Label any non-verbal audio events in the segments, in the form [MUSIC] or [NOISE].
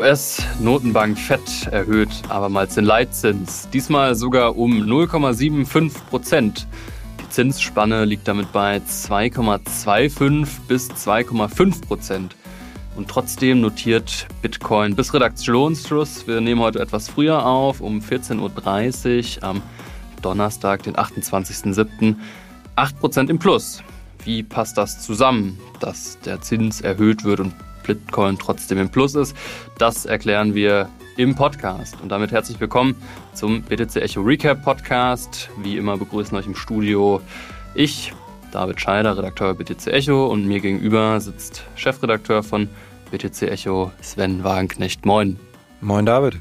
US-Notenbank FED erhöht abermals den Leitzins, diesmal sogar um 0,75 Prozent. Die Zinsspanne liegt damit bei 2,25 bis 2,5 Prozent. Und trotzdem notiert Bitcoin bis Redaktionsschluss, wir nehmen heute etwas früher auf, um 14.30 Uhr am Donnerstag, den 28.07., 8% im Plus. Wie passt das zusammen, dass der Zins erhöht wird und Bitcoin trotzdem im Plus ist? Das erklären wir im Podcast. Und damit herzlich willkommen zum BTC Echo Recap Podcast. Wie immer begrüßen euch im Studio ich, David Scheider, Redakteur BTC Echo und mir gegenüber sitzt Chefredakteur von BTC Echo Sven Wagenknecht. Moin. Moin David.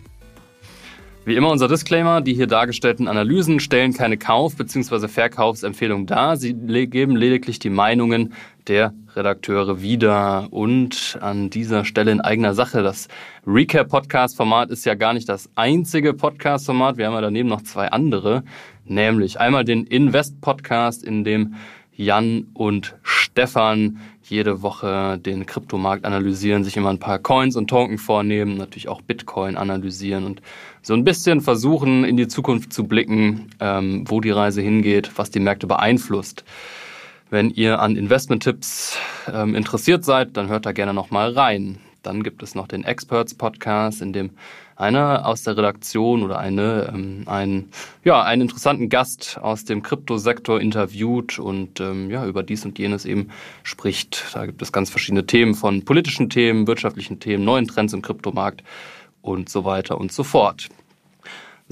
Wie immer unser Disclaimer, die hier dargestellten Analysen stellen keine Kauf- bzw. Verkaufsempfehlung dar. Sie geben lediglich die Meinungen der Redakteure wieder. Und an dieser Stelle in eigener Sache, das Recap-Podcast-Format ist ja gar nicht das einzige Podcast-Format. Wir haben ja daneben noch zwei andere, nämlich einmal den Invest-Podcast, in dem Jan und Stefan jede Woche den Kryptomarkt analysieren, sich immer ein paar Coins und Token vornehmen, natürlich auch Bitcoin analysieren und so ein bisschen versuchen, in die Zukunft zu blicken, ähm, wo die Reise hingeht, was die Märkte beeinflusst. Wenn ihr an Investment-Tipps ähm, interessiert seid, dann hört da gerne nochmal rein. Dann gibt es noch den Experts Podcast, in dem einer aus der Redaktion oder eine ähm, einen, ja, einen interessanten Gast aus dem Kryptosektor interviewt und ähm, ja, über dies und jenes eben spricht. Da gibt es ganz verschiedene Themen von politischen Themen, wirtschaftlichen Themen, neuen Trends im Kryptomarkt und so weiter und so fort.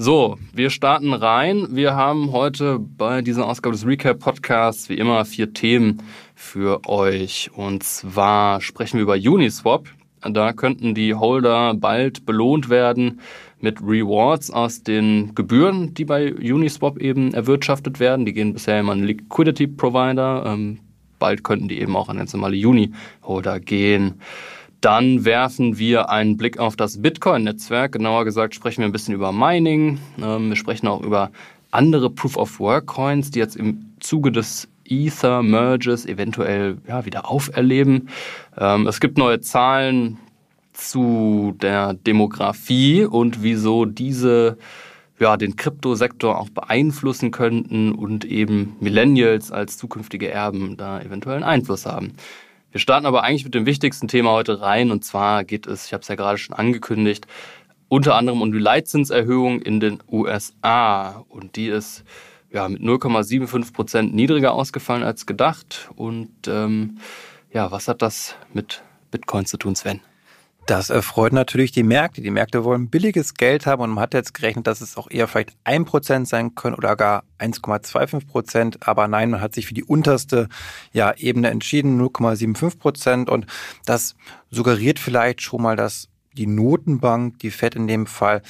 So, wir starten rein. Wir haben heute bei dieser Ausgabe des Recap Podcasts wie immer vier Themen für euch. Und zwar sprechen wir über Uniswap. Da könnten die Holder bald belohnt werden mit Rewards aus den Gebühren, die bei Uniswap eben erwirtschaftet werden. Die gehen bisher immer an Liquidity Provider. Ähm, bald könnten die eben auch an ganz normale Uni-Holder gehen. Dann werfen wir einen Blick auf das Bitcoin-Netzwerk. Genauer gesagt sprechen wir ein bisschen über Mining. Ähm, wir sprechen auch über andere Proof-of-Work-Coins, die jetzt im Zuge des Ether-Merges eventuell ja, wieder auferleben. Ähm, es gibt neue Zahlen zu der Demografie und wieso diese ja, den Kryptosektor auch beeinflussen könnten und eben Millennials als zukünftige Erben da eventuell einen Einfluss haben. Wir starten aber eigentlich mit dem wichtigsten Thema heute rein und zwar geht es, ich habe es ja gerade schon angekündigt, unter anderem um die Leitzinserhöhung in den USA und die ist ja, mit 0,75 Prozent niedriger ausgefallen als gedacht. Und ähm, ja, was hat das mit Bitcoin zu tun, Sven? Das erfreut natürlich die Märkte. Die Märkte wollen billiges Geld haben und man hat jetzt gerechnet, dass es auch eher vielleicht ein Prozent sein können oder gar 1,25 Prozent. Aber nein, man hat sich für die unterste ja, Ebene entschieden, 0,75 Prozent. Und das suggeriert vielleicht schon mal, dass die Notenbank, die FED in dem Fall,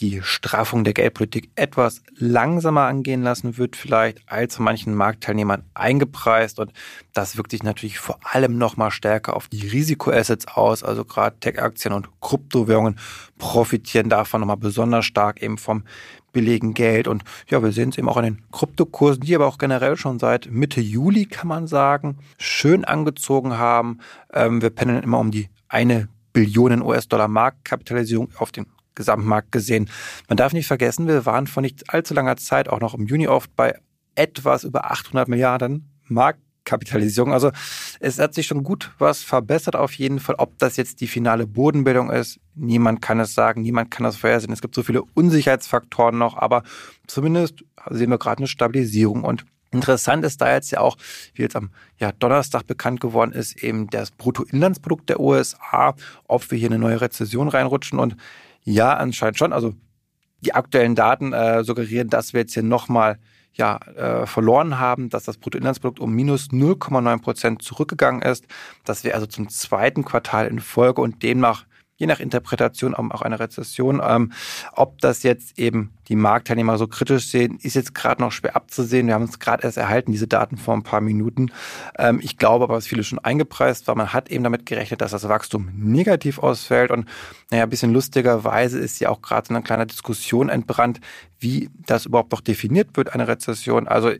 die Straffung der Geldpolitik etwas langsamer angehen lassen wird, vielleicht als von manchen Marktteilnehmern eingepreist. Und das wirkt sich natürlich vor allem nochmal stärker auf die Risikoassets aus. Also gerade Tech-Aktien und Kryptowährungen profitieren davon nochmal besonders stark eben vom billigen Geld. Und ja, wir sehen es eben auch an den Kryptokursen, die aber auch generell schon seit Mitte Juli, kann man sagen, schön angezogen haben. Ähm, wir pendeln immer um die eine Billionen US-Dollar Marktkapitalisierung auf den Gesamtmarkt gesehen. Man darf nicht vergessen, wir waren vor nicht allzu langer Zeit auch noch im Juni oft bei etwas über 800 Milliarden Marktkapitalisierung. Also es hat sich schon gut was verbessert auf jeden Fall. Ob das jetzt die finale Bodenbildung ist, niemand kann es sagen, niemand kann das vorhersehen. Es gibt so viele Unsicherheitsfaktoren noch, aber zumindest sehen wir gerade eine Stabilisierung und Interessant ist da jetzt ja auch, wie jetzt am ja, Donnerstag bekannt geworden ist, eben das Bruttoinlandsprodukt der USA, ob wir hier eine neue Rezession reinrutschen. Und ja, anscheinend schon. Also die aktuellen Daten äh, suggerieren, dass wir jetzt hier nochmal ja, äh, verloren haben, dass das Bruttoinlandsprodukt um minus 0,9 Prozent zurückgegangen ist. Das wäre also zum zweiten Quartal in Folge und demnach je nach Interpretation auch eine Rezession. Ähm, ob das jetzt eben die Marktteilnehmer so kritisch sehen, ist jetzt gerade noch schwer abzusehen. Wir haben uns gerade erst erhalten, diese Daten vor ein paar Minuten. Ähm, ich glaube aber, was viele schon eingepreist war, man hat eben damit gerechnet, dass das Wachstum negativ ausfällt. Und naja, ein bisschen lustigerweise ist ja auch gerade so eine kleine Diskussion entbrannt, wie das überhaupt noch definiert wird, eine Rezession. Also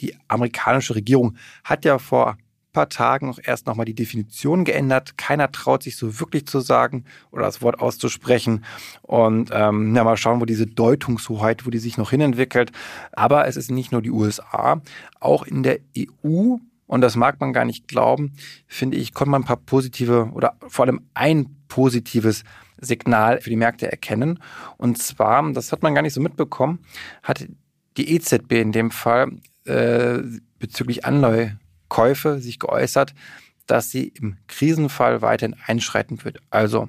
die amerikanische Regierung hat ja vor paar Tagen auch erst nochmal die Definition geändert. Keiner traut sich so wirklich zu sagen oder das Wort auszusprechen. Und ähm, ja, mal schauen, wo diese Deutungshoheit, wo die sich noch hinentwickelt. Aber es ist nicht nur die USA, auch in der EU und das mag man gar nicht glauben, finde ich, konnte man ein paar positive oder vor allem ein positives Signal für die Märkte erkennen. Und zwar, das hat man gar nicht so mitbekommen, hat die EZB in dem Fall äh, bezüglich Anleihekäufe sich geäußert, dass sie im Krisenfall weiterhin einschreiten wird. Also,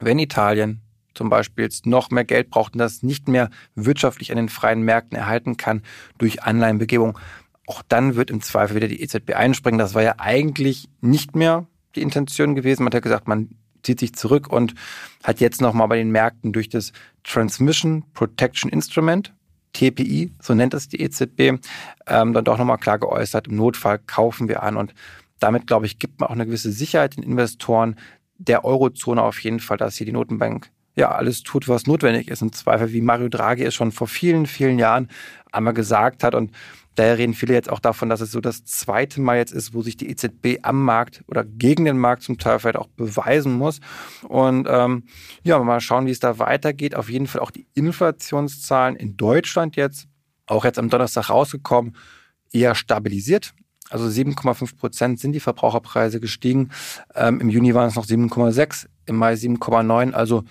wenn Italien zum Beispiel noch mehr Geld braucht und das nicht mehr wirtschaftlich an den freien Märkten erhalten kann durch Anleihenbegebung, auch dann wird im Zweifel wieder die EZB einspringen. Das war ja eigentlich nicht mehr die Intention gewesen. Man hat ja gesagt, man zieht sich zurück und hat jetzt nochmal bei den Märkten durch das Transmission Protection Instrument, TPI, so nennt es die EZB, ähm, dann doch nochmal klar geäußert, im Notfall kaufen wir an. Und damit, glaube ich, gibt man auch eine gewisse Sicherheit den Investoren der Eurozone auf jeden Fall, dass hier die Notenbank ja alles tut, was notwendig ist. Im Zweifel, wie Mario Draghi es schon vor vielen, vielen Jahren einmal gesagt hat. Und Daher reden viele jetzt auch davon, dass es so das zweite Mal jetzt ist, wo sich die EZB am Markt oder gegen den Markt zum Teil vielleicht auch beweisen muss. Und ähm, ja, mal schauen, wie es da weitergeht. Auf jeden Fall auch die Inflationszahlen in Deutschland jetzt, auch jetzt am Donnerstag rausgekommen, eher stabilisiert. Also 7,5 Prozent sind die Verbraucherpreise gestiegen. Ähm, Im Juni waren es noch 7,6, im Mai 7,9. Also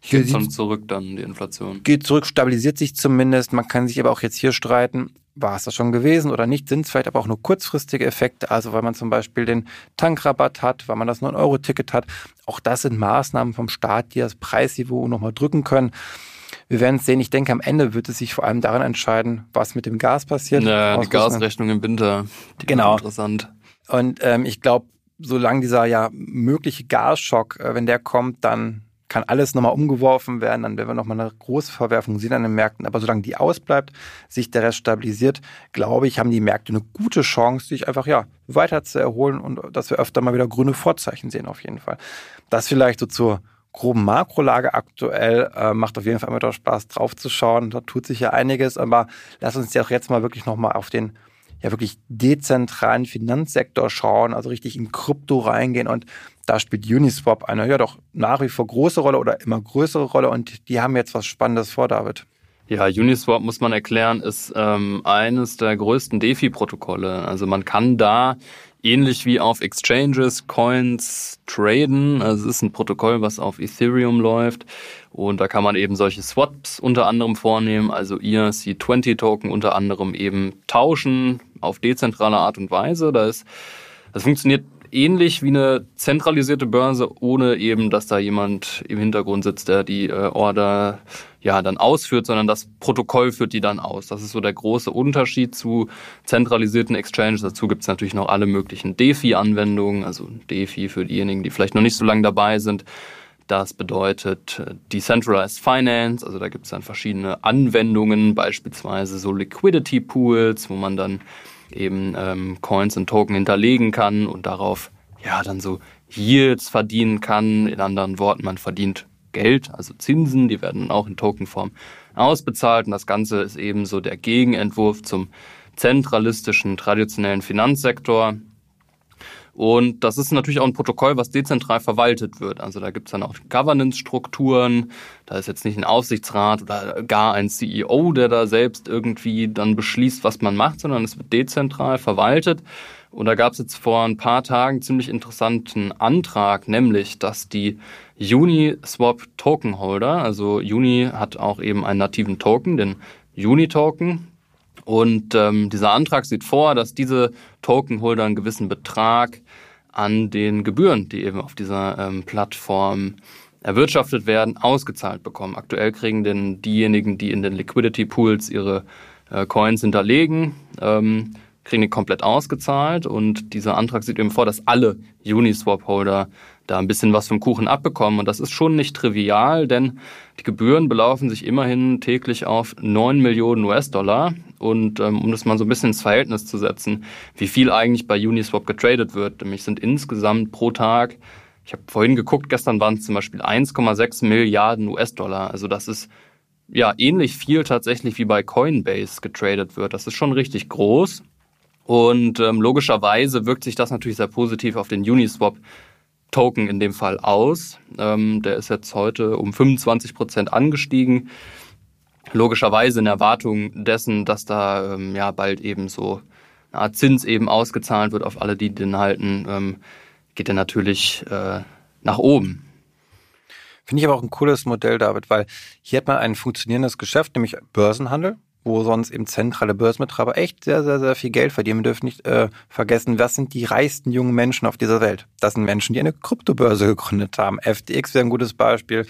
hier geht dann zurück dann die Inflation. Geht zurück, stabilisiert sich zumindest. Man kann sich aber auch jetzt hier streiten, war es das schon gewesen oder nicht, sind es vielleicht aber auch nur kurzfristige Effekte, also weil man zum Beispiel den Tankrabatt hat, weil man das 9-Euro-Ticket hat. Auch das sind Maßnahmen vom Staat, die das Preisniveau nochmal drücken können. Wir werden es sehen. Ich denke, am Ende wird es sich vor allem daran entscheiden, was mit dem Gas passiert. Ja, die Gasrechnung im Winter. Die genau. Interessant. Und ähm, ich glaube, solange dieser ja mögliche Gasschock, äh, wenn der kommt, dann kann alles nochmal umgeworfen werden, dann werden wir nochmal eine große Verwerfung sehen an den Märkten. Aber solange die ausbleibt, sich der Rest stabilisiert, glaube ich, haben die Märkte eine gute Chance, sich einfach ja weiter zu erholen und dass wir öfter mal wieder grüne Vorzeichen sehen auf jeden Fall. Das vielleicht so zur groben Makrolage aktuell. Äh, macht auf jeden Fall immer doch Spaß drauf zu schauen. Da tut sich ja einiges, aber lass uns ja auch jetzt mal wirklich nochmal auf den ja wirklich dezentralen Finanzsektor schauen, also richtig in Krypto reingehen und da spielt Uniswap eine ja doch nach wie vor große Rolle oder immer größere Rolle und die haben jetzt was Spannendes vor, David. Ja, Uniswap muss man erklären, ist ähm, eines der größten DeFi-Protokolle. Also man kann da ähnlich wie auf Exchanges Coins traden. Also es ist ein Protokoll, was auf Ethereum läuft. Und da kann man eben solche Swaps unter anderem vornehmen, also ERC20-Token unter anderem eben tauschen auf dezentrale Art und Weise. Da ist, das funktioniert ähnlich wie eine zentralisierte Börse, ohne eben, dass da jemand im Hintergrund sitzt, der die äh, Order ja dann ausführt, sondern das Protokoll führt die dann aus. Das ist so der große Unterschied zu zentralisierten Exchanges. Dazu gibt es natürlich noch alle möglichen DeFi-Anwendungen, also DeFi für diejenigen, die vielleicht noch nicht so lange dabei sind. Das bedeutet äh, Decentralized Finance, also da gibt es dann verschiedene Anwendungen, beispielsweise so Liquidity Pools, wo man dann eben ähm, Coins und Token hinterlegen kann und darauf ja dann so Yields verdienen kann. In anderen Worten, man verdient Geld, also Zinsen, die werden auch in Tokenform ausbezahlt. Und das Ganze ist eben so der Gegenentwurf zum zentralistischen, traditionellen Finanzsektor. Und das ist natürlich auch ein Protokoll, was dezentral verwaltet wird. Also da gibt es dann auch Governance-Strukturen. Da ist jetzt nicht ein Aufsichtsrat oder gar ein CEO, der da selbst irgendwie dann beschließt, was man macht, sondern es wird dezentral verwaltet. Und da gab es jetzt vor ein paar Tagen ziemlich interessanten Antrag, nämlich, dass die Uniswap Token Holder, also Uni hat auch eben einen nativen Token, den Uni Token, und ähm, dieser Antrag sieht vor, dass diese Tokenholder einen gewissen Betrag an den Gebühren, die eben auf dieser ähm, Plattform erwirtschaftet werden, ausgezahlt bekommen. Aktuell kriegen denn diejenigen, die in den Liquidity Pools ihre äh, Coins hinterlegen, ähm, kriegen die komplett ausgezahlt. Und dieser Antrag sieht eben vor, dass alle Uniswap-Holder da ein bisschen was vom Kuchen abbekommen. Und das ist schon nicht trivial, denn die Gebühren belaufen sich immerhin täglich auf 9 Millionen US-Dollar. Und ähm, um das mal so ein bisschen ins Verhältnis zu setzen, wie viel eigentlich bei Uniswap getradet wird, nämlich sind insgesamt pro Tag, ich habe vorhin geguckt, gestern waren es zum Beispiel 1,6 Milliarden US-Dollar. Also das ist ja ähnlich viel tatsächlich wie bei Coinbase getradet wird. Das ist schon richtig groß. Und ähm, logischerweise wirkt sich das natürlich sehr positiv auf den Uniswap Token in dem Fall aus. Ähm, der ist jetzt heute um 25 Prozent angestiegen. Logischerweise in Erwartung dessen, dass da ähm, ja bald eben so eine Art Zins eben ausgezahlt wird auf alle, die den halten, ähm, geht er natürlich äh, nach oben. Finde ich aber auch ein cooles Modell, David, weil hier hat man ein funktionierendes Geschäft, nämlich Börsenhandel wo sonst eben zentrale Börsenbetreiber echt sehr, sehr, sehr viel Geld verdienen. Wir dürfen nicht äh, vergessen, was sind die reichsten jungen Menschen auf dieser Welt? Das sind Menschen, die eine Kryptobörse gegründet haben. FTX wäre ein gutes Beispiel.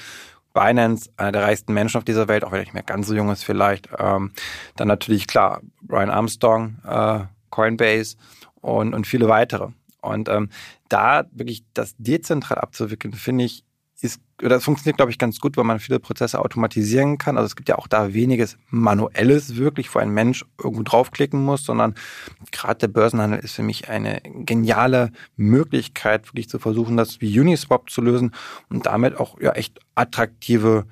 Binance, einer der reichsten Menschen auf dieser Welt, auch wenn er nicht mehr ganz so jung ist vielleicht. Ähm, dann natürlich, klar, Brian Armstrong, äh, Coinbase und, und viele weitere. Und ähm, da wirklich das dezentral abzuwickeln, finde ich ist, oder das funktioniert, glaube ich, ganz gut, weil man viele Prozesse automatisieren kann. Also es gibt ja auch da weniges Manuelles wirklich, wo ein Mensch irgendwo draufklicken muss, sondern gerade der Börsenhandel ist für mich eine geniale Möglichkeit, wirklich zu versuchen, das wie Uniswap zu lösen und damit auch ja echt attraktive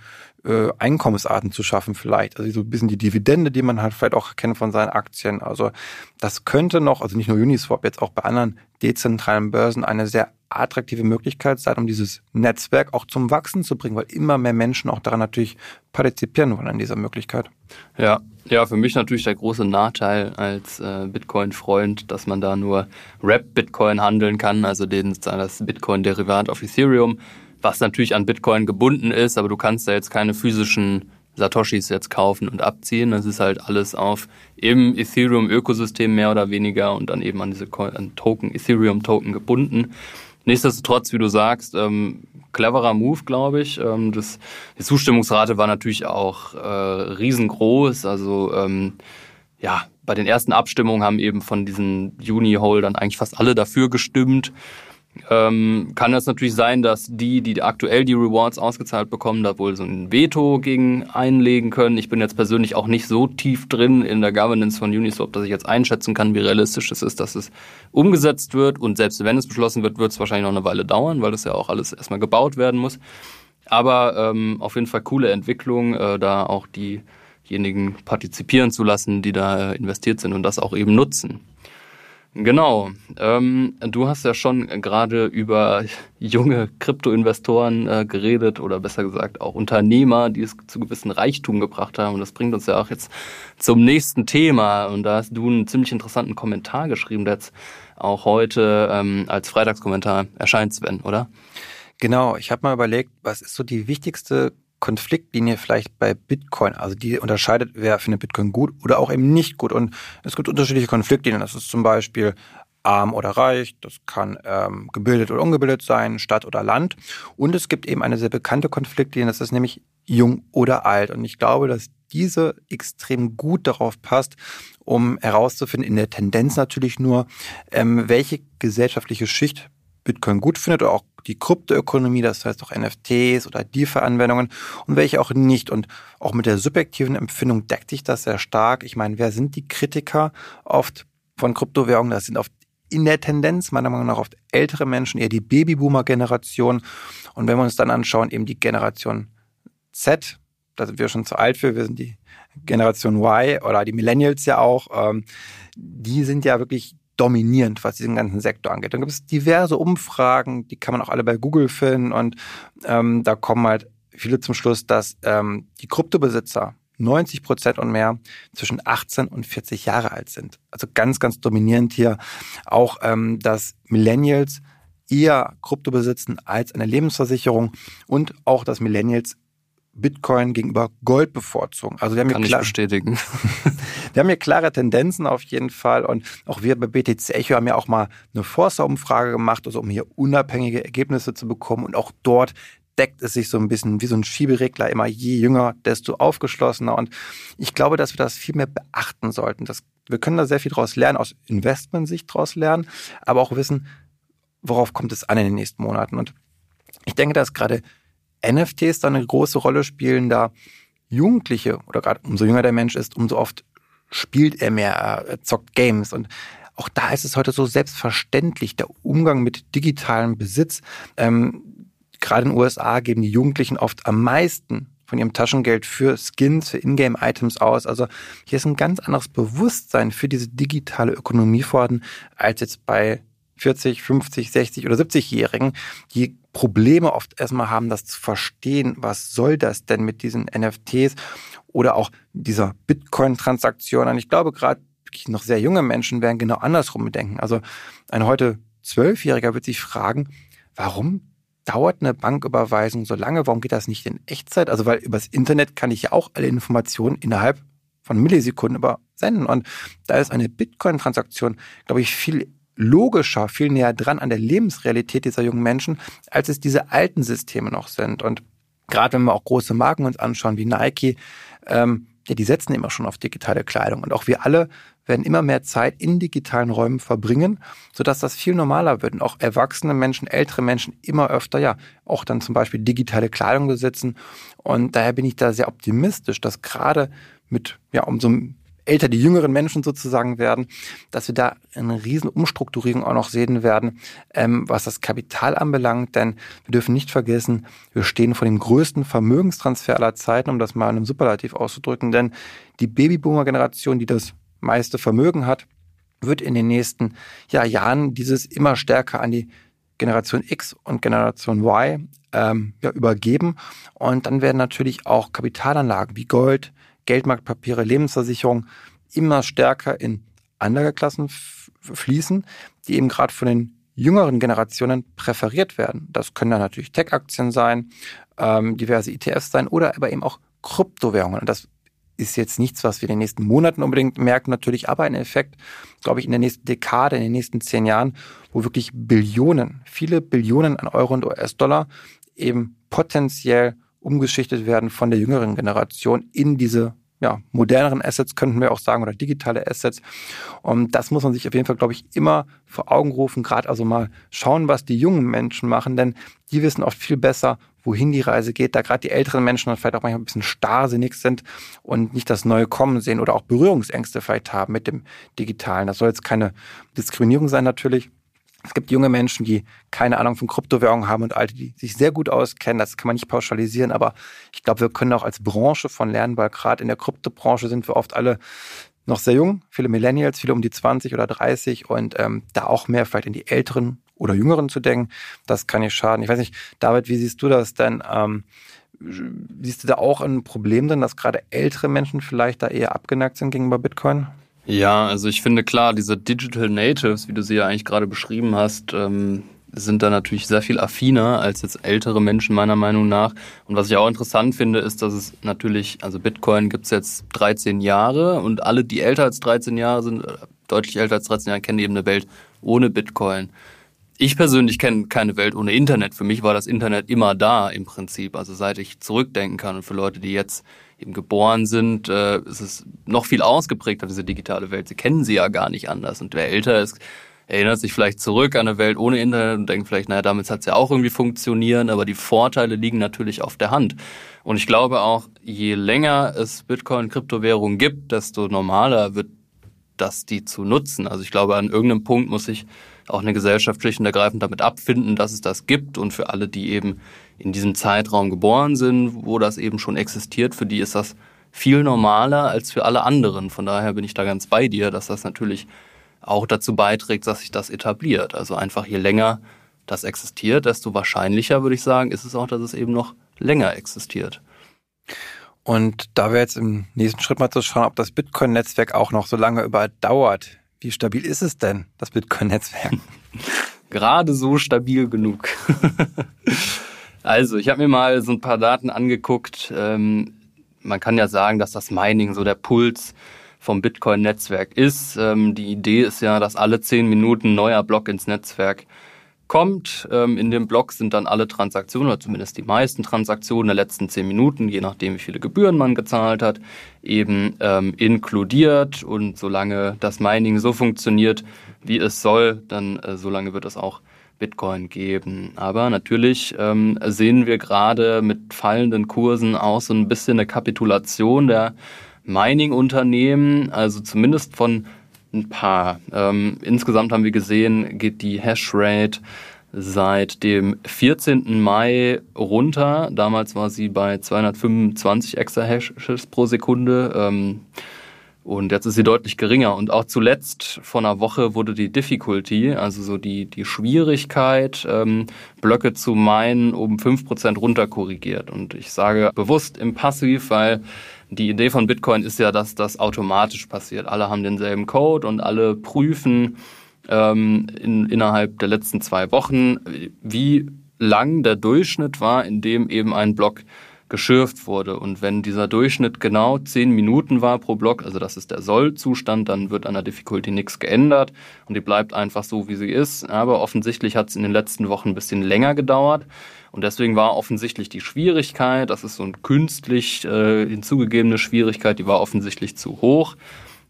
äh, Einkommensarten zu schaffen vielleicht. Also so ein bisschen die Dividende, die man halt vielleicht auch kennt von seinen Aktien. Also das könnte noch, also nicht nur Uniswap, jetzt auch bei anderen dezentralen Börsen eine sehr attraktive Möglichkeit sein, um dieses Netzwerk auch zum Wachsen zu bringen, weil immer mehr Menschen auch daran natürlich partizipieren wollen an dieser Möglichkeit. Ja, ja, für mich natürlich der große Nachteil als äh, Bitcoin-Freund, dass man da nur Rap-Bitcoin handeln kann, also den, das Bitcoin-Derivat auf Ethereum, was natürlich an Bitcoin gebunden ist, aber du kannst da jetzt keine physischen Satoshis jetzt kaufen und abziehen. Das ist halt alles auf im Ethereum-Ökosystem mehr oder weniger und dann eben an diese Token, Ethereum-Token gebunden. Nichtsdestotrotz, wie du sagst, ähm, cleverer Move, glaube ich. Ähm, das, die Zustimmungsrate war natürlich auch äh, riesengroß. Also ähm, ja, bei den ersten Abstimmungen haben eben von diesen Juni-Holdern eigentlich fast alle dafür gestimmt ähm, kann es natürlich sein, dass die, die aktuell die Rewards ausgezahlt bekommen, da wohl so ein Veto gegen einlegen können. Ich bin jetzt persönlich auch nicht so tief drin in der Governance von Uniswap, dass ich jetzt einschätzen kann, wie realistisch es ist, dass es umgesetzt wird. Und selbst wenn es beschlossen wird, wird es wahrscheinlich noch eine Weile dauern, weil das ja auch alles erstmal gebaut werden muss. Aber ähm, auf jeden Fall coole Entwicklung, äh, da auch diejenigen partizipieren zu lassen, die da investiert sind und das auch eben nutzen. Genau. Ähm, du hast ja schon gerade über junge Kryptoinvestoren äh, geredet oder besser gesagt auch Unternehmer, die es zu gewissen Reichtum gebracht haben. Und das bringt uns ja auch jetzt zum nächsten Thema. Und da hast du einen ziemlich interessanten Kommentar geschrieben, der jetzt auch heute ähm, als Freitagskommentar erscheint, Sven, oder? Genau. Ich habe mal überlegt, was ist so die wichtigste Konfliktlinie vielleicht bei Bitcoin. Also die unterscheidet, wer findet Bitcoin gut oder auch eben nicht gut. Und es gibt unterschiedliche Konfliktlinien. Das ist zum Beispiel arm oder reich, das kann ähm, gebildet oder ungebildet sein, Stadt oder Land. Und es gibt eben eine sehr bekannte Konfliktlinie, das ist nämlich jung oder alt. Und ich glaube, dass diese extrem gut darauf passt, um herauszufinden, in der Tendenz natürlich nur, ähm, welche gesellschaftliche Schicht Bitcoin gut findet oder auch die Kryptoökonomie, das heißt auch NFTs oder DeFi-Anwendungen und welche auch nicht. Und auch mit der subjektiven Empfindung deckt sich das sehr stark. Ich meine, wer sind die Kritiker oft von Kryptowährungen? Das sind oft in der Tendenz meiner Meinung nach oft ältere Menschen, eher die Babyboomer-Generation. Und wenn wir uns dann anschauen, eben die Generation Z, da sind wir schon zu alt für, wir sind die Generation Y oder die Millennials ja auch, ähm, die sind ja wirklich dominierend, was diesen ganzen Sektor angeht. Dann gibt es diverse Umfragen, die kann man auch alle bei Google finden und ähm, da kommen halt viele zum Schluss, dass ähm, die Kryptobesitzer 90 Prozent und mehr zwischen 18 und 40 Jahre alt sind. Also ganz, ganz dominierend hier auch, ähm, dass Millennials eher Krypto besitzen als eine Lebensversicherung und auch, dass Millennials Bitcoin gegenüber Gold bevorzugen. Also wir haben Kann hier klar, bestätigen. [LAUGHS] wir haben hier klare Tendenzen auf jeden Fall und auch wir bei BTC Echo haben ja auch mal eine Forster-Umfrage gemacht, also um hier unabhängige Ergebnisse zu bekommen und auch dort deckt es sich so ein bisschen wie so ein Schieberegler immer je jünger, desto aufgeschlossener und ich glaube, dass wir das viel mehr beachten sollten. Das, wir können da sehr viel draus lernen, aus Investmentsicht draus lernen, aber auch wissen, worauf kommt es an in den nächsten Monaten und ich denke, dass gerade NFTs da eine große Rolle spielen, da Jugendliche oder gerade umso jünger der Mensch ist, umso oft spielt er mehr, er zockt Games und auch da ist es heute so selbstverständlich, der Umgang mit digitalem Besitz. Ähm, gerade in den USA geben die Jugendlichen oft am meisten von ihrem Taschengeld für Skins, für Ingame-Items aus. Also hier ist ein ganz anderes Bewusstsein für diese digitale Ökonomie vorhanden, als jetzt bei 40, 50, 60 oder 70-Jährigen, die Probleme oft erstmal haben, das zu verstehen, was soll das denn mit diesen NFTs oder auch dieser Bitcoin-Transaktion. Und ich glaube, gerade noch sehr junge Menschen werden genau andersrum denken. Also ein heute Zwölfjähriger wird sich fragen, warum dauert eine Banküberweisung so lange? Warum geht das nicht in Echtzeit? Also, weil übers Internet kann ich ja auch alle Informationen innerhalb von Millisekunden übersenden. Und da ist eine Bitcoin-Transaktion, glaube ich, viel logischer, viel näher dran an der Lebensrealität dieser jungen Menschen, als es diese alten Systeme noch sind. Und gerade wenn wir auch große Marken uns anschauen, wie Nike, ähm, ja, die setzen immer schon auf digitale Kleidung. Und auch wir alle werden immer mehr Zeit in digitalen Räumen verbringen, sodass das viel normaler wird und auch erwachsene Menschen, ältere Menschen immer öfter, ja, auch dann zum Beispiel digitale Kleidung besitzen. Und daher bin ich da sehr optimistisch, dass gerade mit, ja, umso älter die jüngeren Menschen sozusagen werden, dass wir da eine riesen Umstrukturierung auch noch sehen werden, ähm, was das Kapital anbelangt. Denn wir dürfen nicht vergessen, wir stehen vor dem größten Vermögenstransfer aller Zeiten, um das mal in einem Superlativ auszudrücken. Denn die Babyboomer-Generation, die das meiste Vermögen hat, wird in den nächsten ja, Jahren dieses immer stärker an die Generation X und Generation Y ähm, ja, übergeben. Und dann werden natürlich auch Kapitalanlagen wie Gold, Geldmarktpapiere, Lebensversicherung immer stärker in Anlageklassen fließen, die eben gerade von den jüngeren Generationen präferiert werden. Das können dann natürlich Tech-Aktien sein, ähm, diverse ETFs sein oder aber eben auch Kryptowährungen. Und das ist jetzt nichts, was wir in den nächsten Monaten unbedingt merken, natürlich, aber ein Effekt, glaube ich, in der nächsten Dekade, in den nächsten zehn Jahren, wo wirklich Billionen, viele Billionen an Euro und US-Dollar eben potenziell umgeschichtet werden von der jüngeren Generation in diese ja, moderneren Assets könnten wir auch sagen oder digitale Assets. Und das muss man sich auf jeden Fall, glaube ich, immer vor Augen rufen. Gerade also mal schauen, was die jungen Menschen machen, denn die wissen oft viel besser, wohin die Reise geht. Da gerade die älteren Menschen dann vielleicht auch manchmal ein bisschen starrsinnig sind und nicht das Neue kommen sehen oder auch Berührungsängste vielleicht haben mit dem Digitalen. Das soll jetzt keine Diskriminierung sein natürlich. Es gibt junge Menschen, die keine Ahnung von Kryptowährungen haben und alte, die sich sehr gut auskennen. Das kann man nicht pauschalisieren, aber ich glaube, wir können auch als Branche von lernen, weil gerade in der Kryptobranche sind wir oft alle noch sehr jung, viele Millennials, viele um die 20 oder 30 und ähm, da auch mehr vielleicht in die älteren oder jüngeren zu denken, das kann nicht schaden. Ich weiß nicht, David, wie siehst du das denn? Ähm, siehst du da auch ein Problem denn, dass gerade ältere Menschen vielleicht da eher abgeneigt sind gegenüber Bitcoin? Ja, also ich finde klar, diese Digital Natives, wie du sie ja eigentlich gerade beschrieben hast, ähm, sind da natürlich sehr viel affiner als jetzt ältere Menschen meiner Meinung nach. Und was ich auch interessant finde, ist, dass es natürlich, also Bitcoin gibt's jetzt 13 Jahre und alle, die älter als 13 Jahre sind, äh, deutlich älter als 13 Jahre, kennen eben eine Welt ohne Bitcoin. Ich persönlich kenne keine Welt ohne Internet. Für mich war das Internet immer da im Prinzip, also seit ich zurückdenken kann. Und für Leute, die jetzt eben geboren sind, äh, ist es noch viel ausgeprägter, diese digitale Welt. Sie kennen sie ja gar nicht anders. Und wer älter ist, erinnert sich vielleicht zurück an eine Welt ohne Internet und denkt vielleicht, naja, damit hat es ja auch irgendwie funktionieren, aber die Vorteile liegen natürlich auf der Hand. Und ich glaube auch, je länger es Bitcoin, Kryptowährungen gibt, desto normaler wird das, die zu nutzen. Also ich glaube, an irgendeinem Punkt muss sich auch eine Gesellschaft schlicht und ergreifend damit abfinden, dass es das gibt. Und für alle, die eben in diesem Zeitraum geboren sind, wo das eben schon existiert, für die ist das viel normaler als für alle anderen. Von daher bin ich da ganz bei dir, dass das natürlich auch dazu beiträgt, dass sich das etabliert. Also einfach je länger das existiert, desto wahrscheinlicher, würde ich sagen, ist es auch, dass es eben noch länger existiert. Und da wäre jetzt im nächsten Schritt mal zu schauen, ob das Bitcoin-Netzwerk auch noch so lange überdauert. Wie stabil ist es denn, das Bitcoin-Netzwerk? [LAUGHS] Gerade so stabil genug. [LAUGHS] also, ich habe mir mal so ein paar Daten angeguckt. Ähm, man kann ja sagen, dass das Mining so der Puls vom Bitcoin-Netzwerk ist. Ähm, die Idee ist ja, dass alle zehn Minuten neuer Block ins Netzwerk kommt. Ähm, in dem Block sind dann alle Transaktionen, oder zumindest die meisten Transaktionen der letzten zehn Minuten, je nachdem, wie viele Gebühren man gezahlt hat, eben ähm, inkludiert. Und solange das Mining so funktioniert, wie es soll, dann äh, solange wird es auch Bitcoin geben. Aber natürlich ähm, sehen wir gerade mit fallenden Kursen auch so ein bisschen eine Kapitulation der Mining-Unternehmen, also zumindest von ein paar. Ähm, insgesamt haben wir gesehen, geht die Hashrate seit dem 14. Mai runter. Damals war sie bei 225 Exahashes pro Sekunde. Ähm, und jetzt ist sie deutlich geringer. Und auch zuletzt vor einer Woche wurde die Difficulty, also so die, die Schwierigkeit, ähm, Blöcke zu meinen, um 5% runter korrigiert. Und ich sage bewusst im Passiv, weil die Idee von Bitcoin ist ja, dass das automatisch passiert. Alle haben denselben Code und alle prüfen ähm, in, innerhalb der letzten zwei Wochen, wie lang der Durchschnitt war, in dem eben ein Block geschürft wurde. Und wenn dieser Durchschnitt genau zehn Minuten war pro Block, also das ist der Soll-Zustand, dann wird an der Difficulty nichts geändert und die bleibt einfach so, wie sie ist. Aber offensichtlich hat es in den letzten Wochen ein bisschen länger gedauert. Und deswegen war offensichtlich die Schwierigkeit, das ist so ein künstlich äh, hinzugegebene Schwierigkeit, die war offensichtlich zu hoch.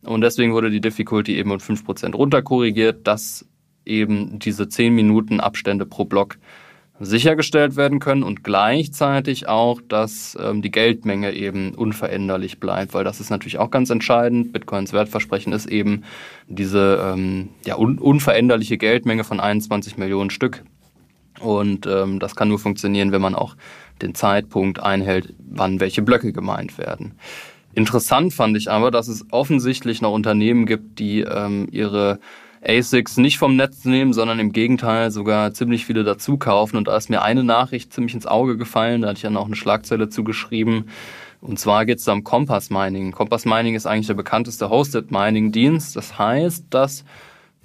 Und deswegen wurde die Difficulty eben um 5% runterkorrigiert, dass eben diese 10 Minuten Abstände pro Block sichergestellt werden können und gleichzeitig auch, dass ähm, die Geldmenge eben unveränderlich bleibt, weil das ist natürlich auch ganz entscheidend. Bitcoins Wertversprechen ist eben diese ähm, ja, un unveränderliche Geldmenge von 21 Millionen Stück. Und ähm, das kann nur funktionieren, wenn man auch den Zeitpunkt einhält, wann welche Blöcke gemeint werden. Interessant fand ich aber, dass es offensichtlich noch Unternehmen gibt, die ähm, ihre ASICs nicht vom Netz nehmen, sondern im Gegenteil sogar ziemlich viele dazu kaufen. Und da ist mir eine Nachricht ziemlich ins Auge gefallen, da hatte ich dann auch eine Schlagzeile zugeschrieben. Und zwar geht es da um Compass Mining. Compass Mining ist eigentlich der bekannteste Hosted Mining Dienst. Das heißt, dass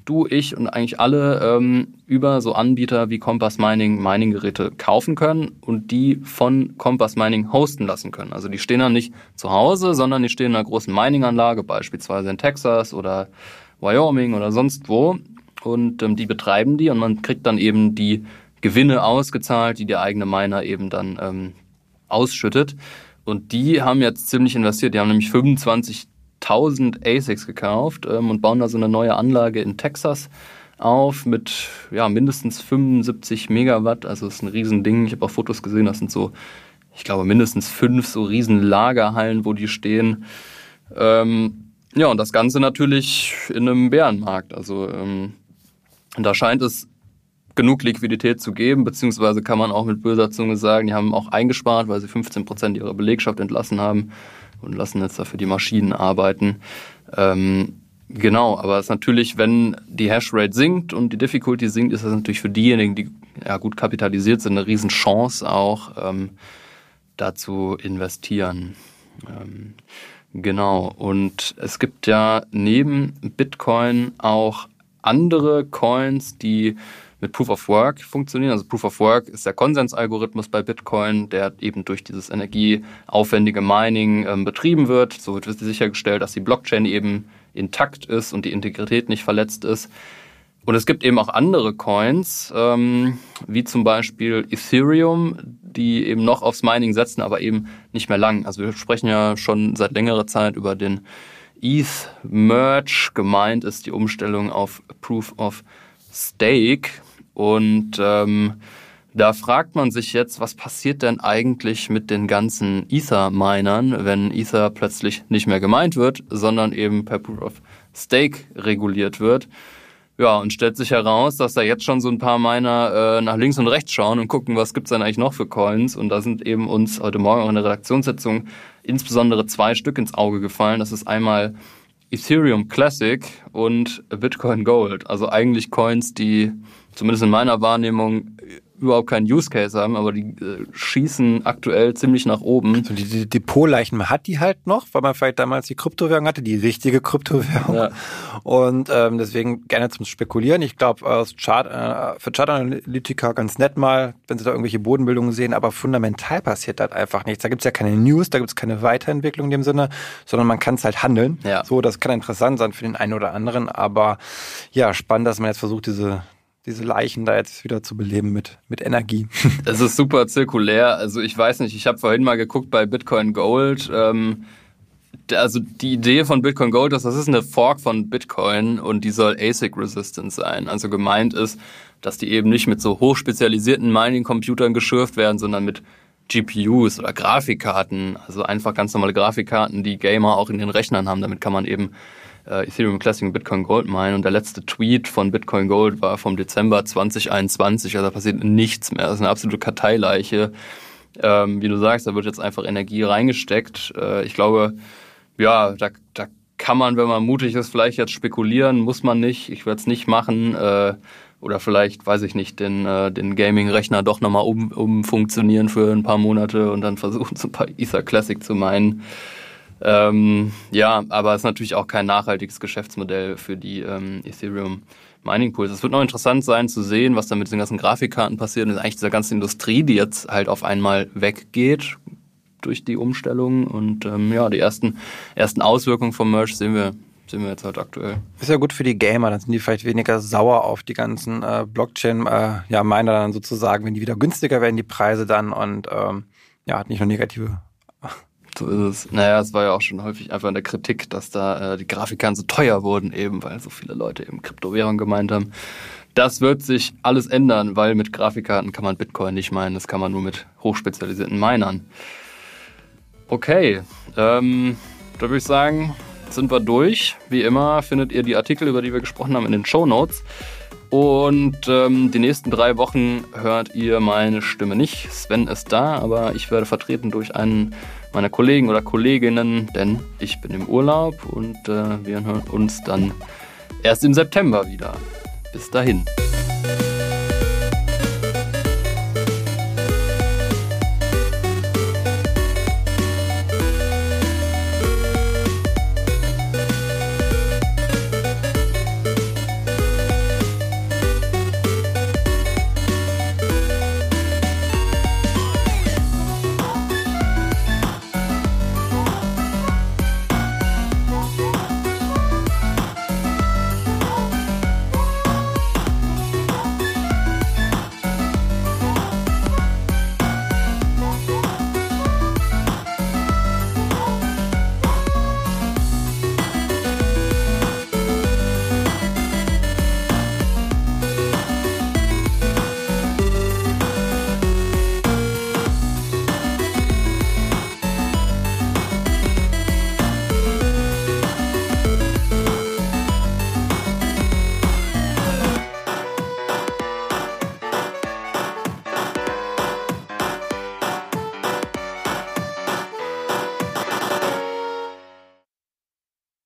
du, ich und eigentlich alle ähm, über so Anbieter wie Compass Mining Mining-Geräte kaufen können und die von Compass Mining hosten lassen können. Also die stehen dann nicht zu Hause, sondern die stehen in einer großen Mining-Anlage, beispielsweise in Texas oder Wyoming oder sonst wo. Und ähm, die betreiben die und man kriegt dann eben die Gewinne ausgezahlt, die der eigene Miner eben dann ähm, ausschüttet. Und die haben jetzt ziemlich investiert. Die haben nämlich 25.000 ASICs gekauft ähm, und bauen da so eine neue Anlage in Texas auf mit ja, mindestens 75 Megawatt. Also das ist ein Riesending. Ich habe auch Fotos gesehen, das sind so, ich glaube, mindestens fünf so riesen Lagerhallen, wo die stehen. Ähm, ja, und das Ganze natürlich in einem Bärenmarkt. Also ähm, da scheint es genug Liquidität zu geben, beziehungsweise kann man auch mit böser Zunge sagen, die haben auch eingespart, weil sie 15 Prozent ihrer Belegschaft entlassen haben und lassen jetzt dafür die Maschinen arbeiten. Ähm, genau, aber es ist natürlich, wenn die Hashrate sinkt und die Difficulty sinkt, ist das natürlich für diejenigen, die ja gut kapitalisiert sind, eine Riesenchance auch, ähm, da zu investieren. Ähm, Genau. Und es gibt ja neben Bitcoin auch andere Coins, die mit Proof of Work funktionieren. Also Proof of Work ist der Konsensalgorithmus bei Bitcoin, der eben durch dieses energieaufwendige Mining ähm, betrieben wird. So wird sichergestellt, dass die Blockchain eben intakt ist und die Integrität nicht verletzt ist. Und es gibt eben auch andere Coins, ähm, wie zum Beispiel Ethereum, die eben noch aufs Mining setzen, aber eben nicht mehr lang. Also wir sprechen ja schon seit längerer Zeit über den ETH Merge. Gemeint ist die Umstellung auf Proof of Stake. Und ähm, da fragt man sich jetzt, was passiert denn eigentlich mit den ganzen Ether-Minern, wenn Ether plötzlich nicht mehr gemeint wird, sondern eben per Proof of Stake reguliert wird. Ja, und stellt sich heraus, dass da jetzt schon so ein paar meiner äh, nach links und rechts schauen und gucken, was gibt's denn eigentlich noch für Coins. Und da sind eben uns heute Morgen auch in der Redaktionssitzung insbesondere zwei Stück ins Auge gefallen. Das ist einmal Ethereum Classic und Bitcoin Gold. Also eigentlich Coins, die zumindest in meiner Wahrnehmung überhaupt keinen Use Case haben, aber die äh, schießen aktuell ziemlich nach oben. Also die, die Depotleichen, man hat die halt noch, weil man vielleicht damals die Kryptowährung hatte, die richtige Kryptowährung. Ja. Und ähm, deswegen gerne zum Spekulieren. Ich glaube, aus Chart, äh, für Chartanalytiker ganz nett mal, wenn sie da irgendwelche Bodenbildungen sehen, aber fundamental passiert halt einfach nichts. Da gibt's ja keine News, da gibt's keine Weiterentwicklung in dem Sinne, sondern man kann es halt handeln. Ja. So, das kann interessant sein für den einen oder anderen, aber ja, spannend, dass man jetzt versucht, diese diese Leichen da jetzt wieder zu beleben mit, mit Energie. [LAUGHS] Es ist super zirkulär. Also ich weiß nicht, ich habe vorhin mal geguckt bei Bitcoin Gold. Ähm, also die Idee von Bitcoin Gold ist, das ist eine Fork von Bitcoin und die soll ASIC-resistant sein. Also gemeint ist, dass die eben nicht mit so hochspezialisierten Mining-Computern geschürft werden, sondern mit GPUs oder Grafikkarten. Also einfach ganz normale Grafikkarten, die Gamer auch in den Rechnern haben. Damit kann man eben äh, Ethereum Classic und Bitcoin Gold Mine und der letzte Tweet von Bitcoin Gold war vom Dezember 2021, also da passiert nichts mehr. Das ist eine absolute Karteileiche. Ähm, wie du sagst, da wird jetzt einfach Energie reingesteckt. Äh, ich glaube, ja, da, da kann man, wenn man mutig ist, vielleicht jetzt spekulieren, muss man nicht. Ich werde es nicht machen. Äh, oder vielleicht, weiß ich nicht, den, äh, den Gaming-Rechner doch nochmal um, umfunktionieren für ein paar Monate und dann versuchen, so ein paar Ether Classic zu meinen. Ähm, ja, aber es ist natürlich auch kein nachhaltiges Geschäftsmodell für die ähm, Ethereum Mining Pools. Es wird noch interessant sein zu sehen, was da mit den ganzen Grafikkarten passiert und eigentlich dieser ganzen Industrie, die jetzt halt auf einmal weggeht durch die Umstellung und ähm, ja, die ersten, ersten Auswirkungen vom Merge sehen wir sehen wir jetzt halt aktuell. Ist ja gut für die Gamer, dann sind die vielleicht weniger sauer auf die ganzen äh, Blockchain-Miner äh, ja, dann sozusagen, wenn die wieder günstiger werden, die Preise dann und ähm, ja, hat nicht nur negative so ist es. Naja, es war ja auch schon häufig einfach in der Kritik, dass da äh, die Grafikkarten so teuer wurden, eben weil so viele Leute eben Kryptowährung gemeint haben. Das wird sich alles ändern, weil mit Grafikkarten kann man Bitcoin nicht meinen, das kann man nur mit hochspezialisierten Minern. Okay, ähm, da würde ich sagen, sind wir durch. Wie immer findet ihr die Artikel, über die wir gesprochen haben, in den Show Notes. Und ähm, die nächsten drei Wochen hört ihr meine Stimme nicht. Sven ist da, aber ich werde vertreten durch einen meiner Kollegen oder Kolleginnen, denn ich bin im Urlaub und äh, wir hören uns dann erst im September wieder. Bis dahin.